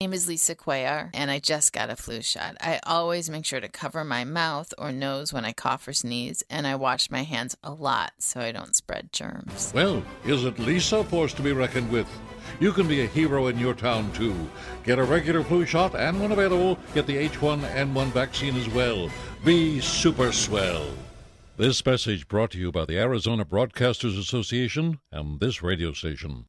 name is Lisa Cuellar, and I just got a flu shot. I always make sure to cover my mouth or nose when I cough or sneeze, and I wash my hands a lot so I don't spread germs. Well, isn't Lisa a force to be reckoned with? You can be a hero in your town, too. Get a regular flu shot, and when available, get the H1N1 vaccine as well. Be super swell. This message brought to you by the Arizona Broadcasters Association and this radio station.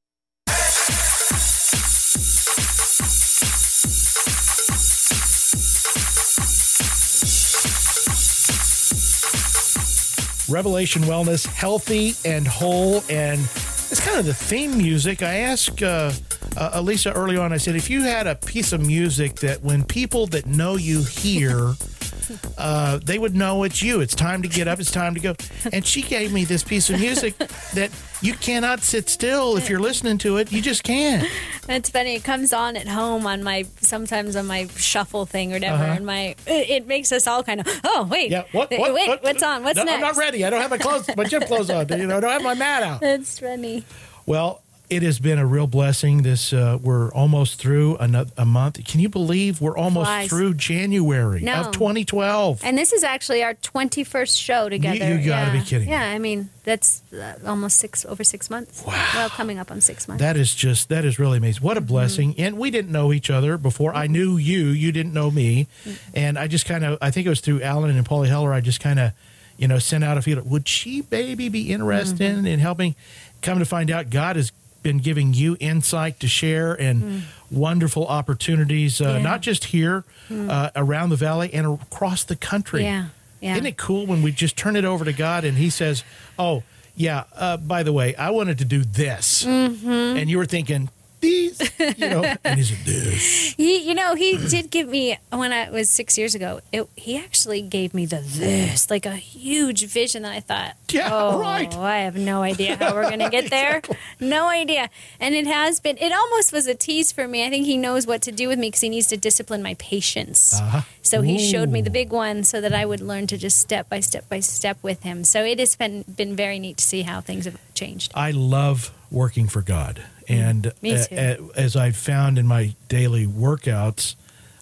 Revelation Wellness, healthy and whole, and it's kind of the theme music. I asked uh, uh, Elisa early on. I said, if you had a piece of music that when people that know you hear, uh, they would know it's you. It's time to get up. It's time to go. And she gave me this piece of music that you cannot sit still if you're listening to it. You just can't. It's funny. It comes on at home on my sometimes on my shuffle thing or whatever, Uh-huh. and my it, it makes us all kind of oh wait Yeah. What? wait, what, wait what- what's on what's No, next? I'm not ready. I don't have my clothes, my gym clothes on. You know, I don't have my mat out. It's funny. Well, it has been a real blessing. This uh, we're almost through another a month. Can you believe we're almost Flies. through January No. of 2012? And this is actually our twenty first show together. you gotta yeah. be kidding me. Yeah, I mean that's uh, almost six over six months. Wow. Well, coming up on six months. That is just that is really amazing. What a blessing! And we didn't know each other before. I knew you. You didn't know me, and I just kind of I think it was through Alan and Paulie Heller. I just kind of you know sent out a feel. Would she maybe be interested in helping? Come to find out, God has been giving you insight to share and wonderful opportunities, uh, Yeah. not just here uh, around the valley and across the country. yeah, yeah. Isn't it cool when we just turn it over to God and He says, "Oh, yeah. Uh, by the way, I wanted to do this," Mm-hmm. and you were thinking you know, and He said this. He, you know, he did give me when I was six years ago. It, he actually gave me the this, like a huge vision that I thought, Yeah, oh, right. I have no idea how we're going to get there. No idea. And it has been. It almost was a tease for me. I think he knows what to do with me because he needs to discipline my patience. Uh-huh. So he showed me the big one so that I would learn to just step by step by step with him. So it has been been very neat to see how things have changed. I love working for God, and Mm, me too. as I've found in my daily workouts,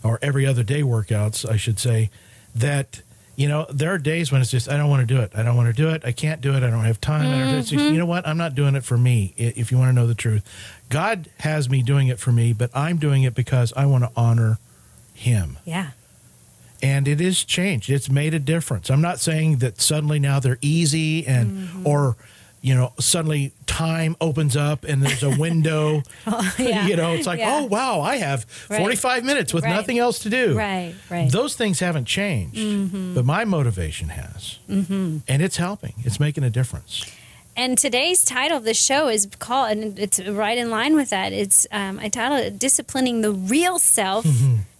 or every other day workouts, I should say, that you know there are days when it's just I don't want to do it. I don't want to do it. I can't do it. I don't have time. I don't do it. It's Mm-hmm. you know what? I'm not doing it for me. If you want to know the truth, God has me doing it for me, but I'm doing it because I want to honor Him. Yeah. and it is changed. It's made a difference. I'm not saying that suddenly now they're easy and Mm-hmm. or you know suddenly time opens up and there's a window. yeah. you know, it's like Yeah. oh wow, I have Right. 45 minutes with Right. nothing else to do. Right. Right. Those things haven't changed, but my motivation has, mm-hmm. and it's helping. It's making a difference. And today's title of the show is called, and it's right in line with that. It's um, I titled it "Disciplining the Real Self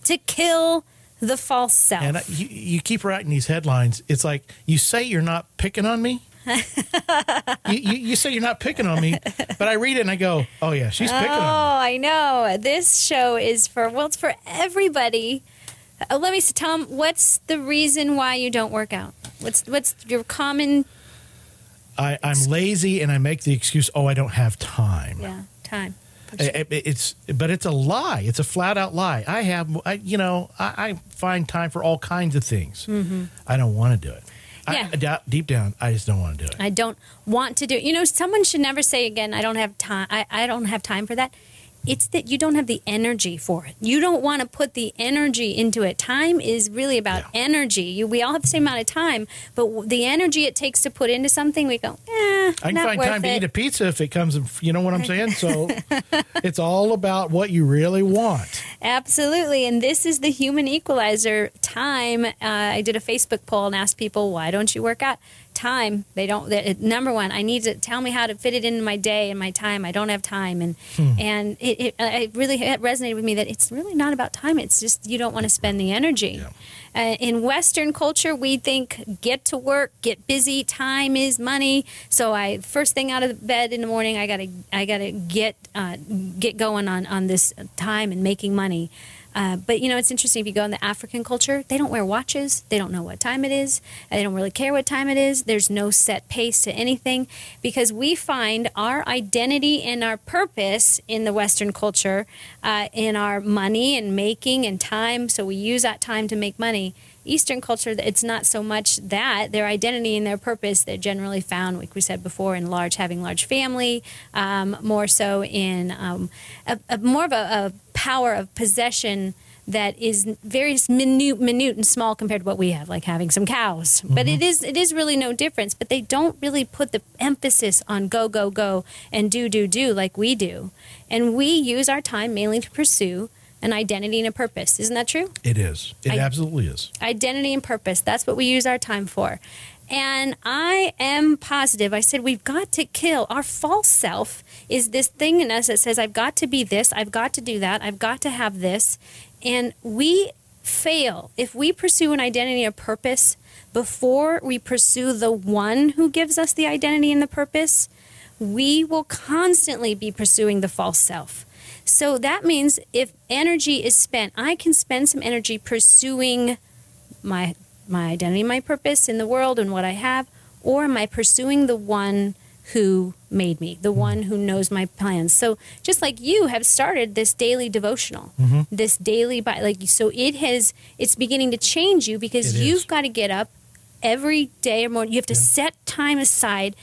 to Kill the False Self." And I, you, you keep writing these headlines. It's like you say you're not picking on me. you, you, you say you're not picking on me, but I read it and I go, "Oh yeah, she's picking oh, on me." Oh, I know. This show is for well, it's for everybody. Uh, let me s- Tom. What's the reason why you don't work out? What's what's your common I, I'm lazy and I make the excuse, "Oh, I don't have time." yeah time? It's but it's a lie. It's a flat out lie. I have, I, you know, I, I find time for all kinds of things. I don't want to do it. Yeah. I, deep down, I just don't want to do it. I don't want to do. It. You know, someone should never say again, I don't have time. I, I don't have time for that. It's that you don't have the energy for it. You don't want to put the energy into it. Time is really about Yeah. energy. You, we all have the same amount of time, but the energy it takes to put into something, we go, eh, I can find time to eat a pizza if it comes. in- You know what I'm saying? So it's all about what you really want. Absolutely. And this is the human equalizer time. Uh, I did a Facebook poll and asked people, why don't you work out? Time. They don't, they, number one, I need to tell me how to fit it into my day and my time. I don't have time. And, and it, it, uh, it really it resonated with me that it's really not about time. It's just you don't want to spend the energy. Yeah. Uh, in Western culture, we think get to work, get busy. Time is money. So I first thing out of bed in the morning, I gotta I gotta get uh, get going on on this time and making money. Uh, but you know, it's interesting if you go in the African culture, they don't wear watches. They don't know what time it is. They don't really care what time it is. There's no set pace to anything because we find our identity and our purpose in the Western culture uh, in our money and making and time. So we use that time to make money. Eastern culture, it's not so much that their identity and their purpose. They're generally found, like we said before, in large having large family, um, more so in um, a, a more of a, a power of possession that is very minute, minute and small compared to what we have, like having some cows. Mm-hmm. But it is it is really no difference. But they don't really put the emphasis on go go go and do do do like we do, and we use our time mainly to pursue an identity and a purpose. Isn't that true? It is. It I, absolutely is. Identity and purpose. That's what we use our time for. And I am positive. I said, we've got to kill our false self, is this thing in us that says, I've got to be this, I've got to do that, I've got to have this. And we fail if we pursue an identity or purpose before we pursue the one who gives us the identity and the purpose. We will constantly be pursuing the false self. So that means if energy is spent, I can spend some energy pursuing my my identity, my purpose in the world and what I have, or am I pursuing the one who made me, the one who knows my plans? So just like you have started this daily devotional, mm-hmm. this daily by like so it has it's beginning to change you because it you've got to get up every day or more. You have to yeah. set time aside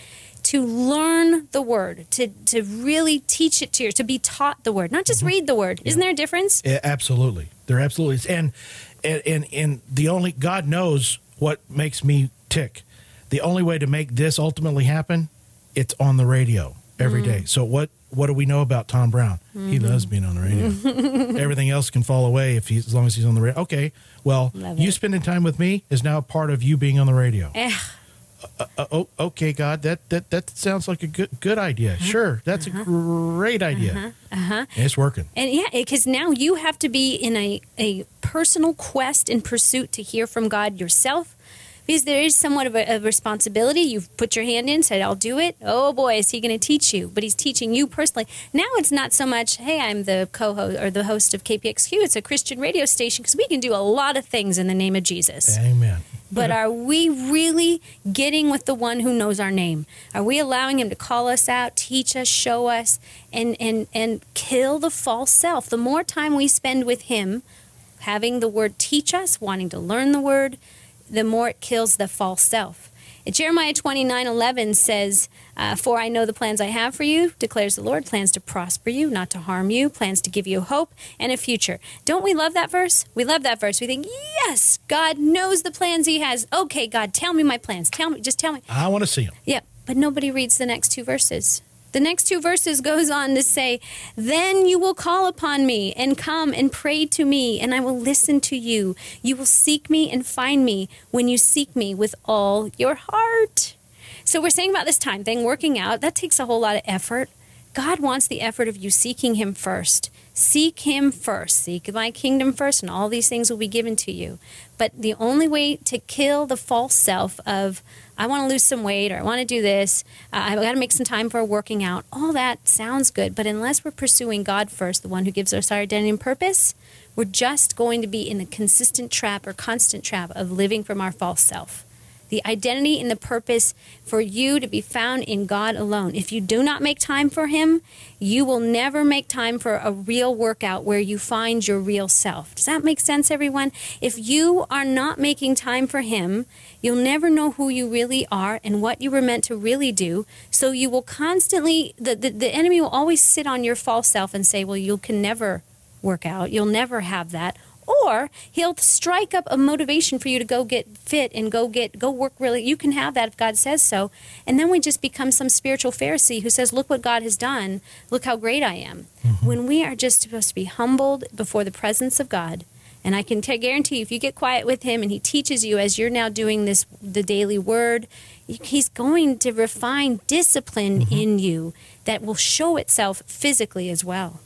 to learn the word, to to really teach it to you, to be taught the word, not just mm-hmm. read the word. Isn't there a difference? Yeah, absolutely, there absolutely is. And, and and and the only God knows what makes me tick. The only way to make this ultimately happen, it's on the radio every mm. day. So what what do we know about Tom Brown? Mm-hmm. He loves being on the radio. Everything else can fall away if he's as long as he's on the radio. Okay, well, you spending time with me is now part of you being on the radio. Eh uh, uh, oh, okay, God, that, that that sounds like a good good idea. Uh-huh. Sure, that's uh-huh. a great idea. Uh-huh. uh-huh. It's working. And yeah, because now you have to be in a, a personal quest and pursuit to hear from God yourself because there is somewhat of a, responsibility. You've put your hand in, said, I'll do it. Oh boy, is he going to teach you? But he's teaching you personally. Now it's not so much, hey, I'm the co host or the host of KPXQ. It's a Christian radio station because we can do a lot of things in the name of Jesus. Amen. But are we really getting with the one who knows our name? Are we allowing him to call us out, teach us, show us, and, and, and kill the false self? The more time we spend with him, having the word teach us, wanting to learn the word, the more it kills the false self. Jeremiah 29 11 says, uh, For I know the plans I have for you, declares the Lord plans to prosper you, not to harm you, plans to give you hope and a future. Don't we love that verse? We love that verse. We think, Yes, God knows the plans He has. Okay, God, tell me my plans. Tell me, just tell me. I want to see them. Yeah, but nobody reads the next two verses. The next two verses goes on to say, Then you will call upon me and come and pray to me, and I will listen to you. You will seek me and find me when you seek me with all your heart. So we're saying about this time thing, working out, that takes a whole lot of effort. God wants the effort of you seeking Him first. Seek Him first. Seek my kingdom first, and all these things will be given to you. But the only way to kill the false self of, I want to lose some weight or I want to do this, uh, I've got to make some time for working out, all that sounds good. But unless we're pursuing God first, the one who gives us our identity and purpose, we're just going to be in the consistent trap or constant trap of living from our false self the identity and the purpose for you to be found in God alone. If you do not make time for Him, you will never make time for a real workout where you find your real self. Does that make sense, everyone? If you are not making time for Him, you'll never know who you really are and what you were meant to really do. So you will constantly, the, the, the enemy will always sit on your false self and say, well, you can never work out. You'll never have that or he'll strike up a motivation for you to go get fit and go get go work really. You can have that if god says so. And then we just become some spiritual pharisee who says look what god has done. Look how great i am. Mm-hmm. when we are just supposed to be humbled before the presence of god and i can t- guarantee you if you get quiet with him and he teaches you as you're now doing this the daily word he's going to refine discipline mm-hmm. in you that will show itself physically as well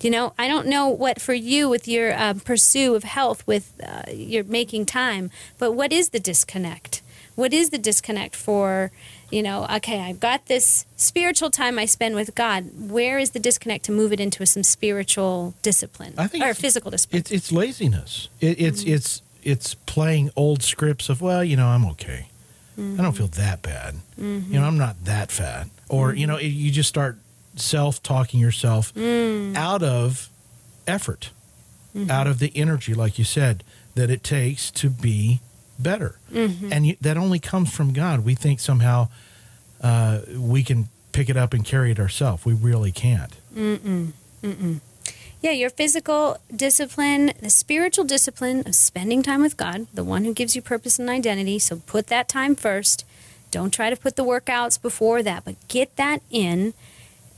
you know, I don't know what for you with your uh, pursuit of health, with uh, your making time, but what is the disconnect? What is the disconnect for you know, okay, I've got this spiritual time I spend with God. Where is the disconnect to move it into some spiritual discipline I think or physical discipline? It's it's laziness. It, it's Mm-hmm. it's it's playing old scripts of well, you know, I'm okay. I Mm-hmm. don't feel that bad. You know, I'm not that fat. Or you know, Mm-hmm. it, you just start self talking yourself Mm. out of effort, Mm-hmm. out of the energy, like you said, that it takes to be better, Mm-hmm. and you, that only comes from God. We think somehow uh, we can pick it up and carry it ourselves. We really can't. Yeah, your physical discipline, the spiritual discipline of spending time with God, the one who gives you purpose and identity. So put that time first. Don't try to put the workouts before that, but get that in.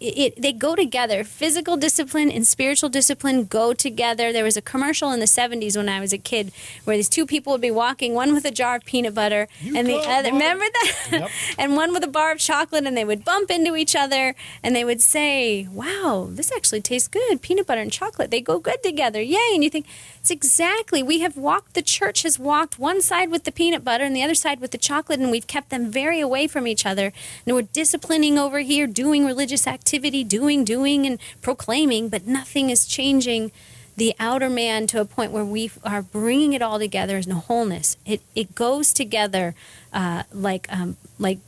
It, they go together. Physical discipline and spiritual discipline go together. There was a commercial in the 70s when I was a kid where these two people would be walking, one with a jar of peanut butter You and the other. Mom. Remember that? Yep. and one with a bar of chocolate, and they would bump into each other and they would say, Wow, this actually tastes good. Peanut butter and chocolate, they go good together. Yay. And you think, It's exactly, we have walked, the church has walked one side with the peanut butter and the other side with the chocolate, and we've kept them very away from each other. And we're disciplining over here, doing religious activity, doing, doing, and proclaiming, but nothing is changing the outer man to a point where we are bringing it all together as a wholeness. It it goes together uh, like um, like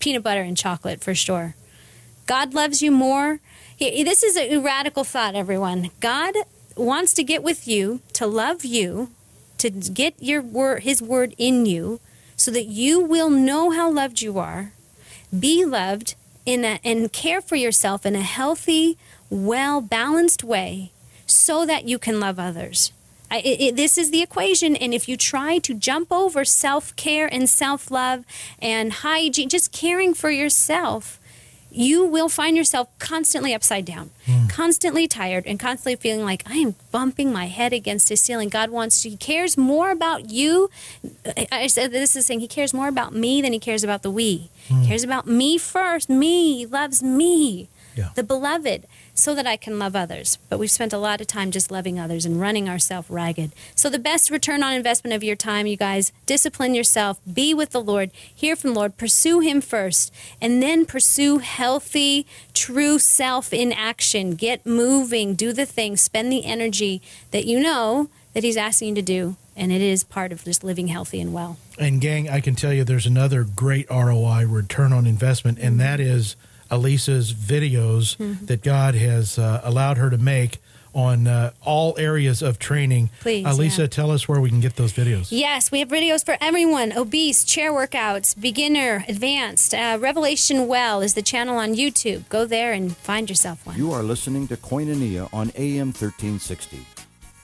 peanut butter and chocolate for sure. God loves you more. He- This is a radical thought, everyone. God wants to get with you, to love you, to get your word, His word in you, so that you will know how loved you are, be loved, in a, and care for yourself in a healthy, well balanced way, so that you can love others. I, it, this is the equation, and if you try to jump over self care and self love and hygiene, just caring for yourself, you will find yourself constantly upside down, hmm. constantly tired, and constantly feeling like I am bumping my head against a ceiling. God wants to, He cares more about you. I- said this is saying He cares more about me than He cares about the we. He hmm. cares about me first. Me. He loves me Yeah. the beloved, so that I can love others. But we've spent a lot of time just loving others and running ourselves ragged. So, the best return on investment of your time, you guys, discipline yourself, be with the Lord, hear from the Lord, pursue Him first, and then pursue healthy, true self in action. Get moving, do the things, spend the energy that you know that He's asking you to do. And it is part of just living healthy and well. And gang, I can tell you there's another great ROI return on investment, and that is Elisa's videos that God has uh, allowed her to make on uh, all areas of training. Please, Elisa, yeah. tell us where we can get those videos. Yes, we have videos for everyone obese, chair workouts, beginner, advanced. Uh, Revelation Well is the channel on YouTube. Go there and find yourself one. You are listening to Koinonia on AM 1360.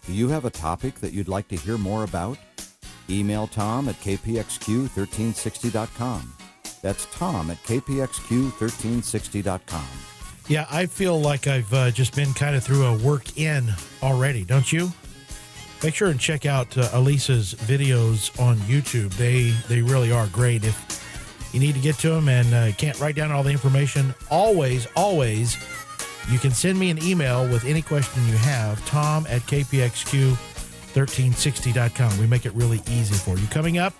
Do you have a topic that you'd like to hear more about? Email Tom at kpxq1360.com. That's Tom at kpxq1360.com. Yeah, I feel like I've uh, just been kind of through a work in already, don't you? Make sure and check out uh, Elisa's videos on YouTube. They they really are great. If you need to get to them and uh, can't write down all the information, always, always, you can send me an email with any question you have, tom at kpxq1360.com. We make it really easy for you. Coming up,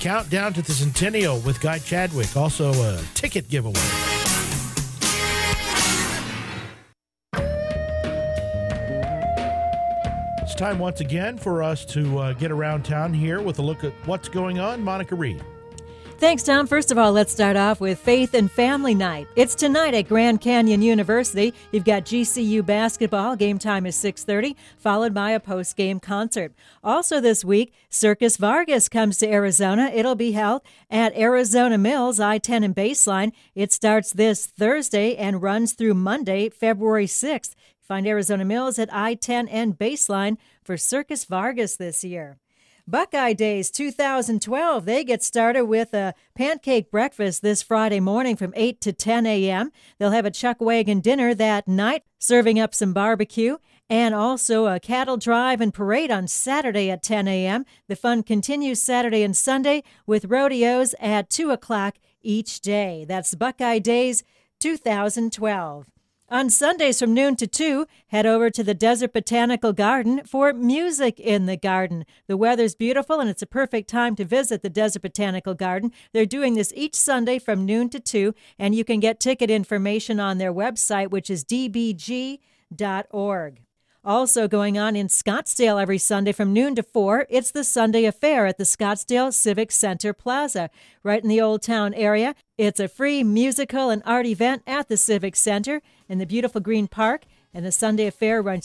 countdown to the Centennial with Guy Chadwick, also a ticket giveaway. It's time once again for us to uh, get around town here with a look at what's going on. Monica Reed. Thanks, Tom. First of all, let's start off with Faith and Family Night. It's tonight at Grand Canyon University. You've got GCU basketball. Game time is 6:30, followed by a post-game concert. Also this week, Circus Vargas comes to Arizona. It'll be held at Arizona Mills I-10 and Baseline. It starts this Thursday and runs through Monday, February 6th. Find Arizona Mills at I-10 and Baseline for Circus Vargas this year. Buckeye Days 2012. They get started with a pancake breakfast this Friday morning from 8 to 10 a.m. They'll have a chuck wagon dinner that night, serving up some barbecue, and also a cattle drive and parade on Saturday at 10 a.m. The fun continues Saturday and Sunday with rodeos at 2 o'clock each day. That's Buckeye Days 2012. On Sundays from noon to 2, head over to the Desert Botanical Garden for Music in the Garden. The weather's beautiful and it's a perfect time to visit the Desert Botanical Garden. They're doing this each Sunday from noon to 2, and you can get ticket information on their website, which is dbg.org. Also going on in Scottsdale every Sunday from noon to 4, it's the Sunday Affair at the Scottsdale Civic Center Plaza, right in the Old Town area. It's a free musical and art event at the Civic Center in the beautiful Green Park, and the Sunday Affair runs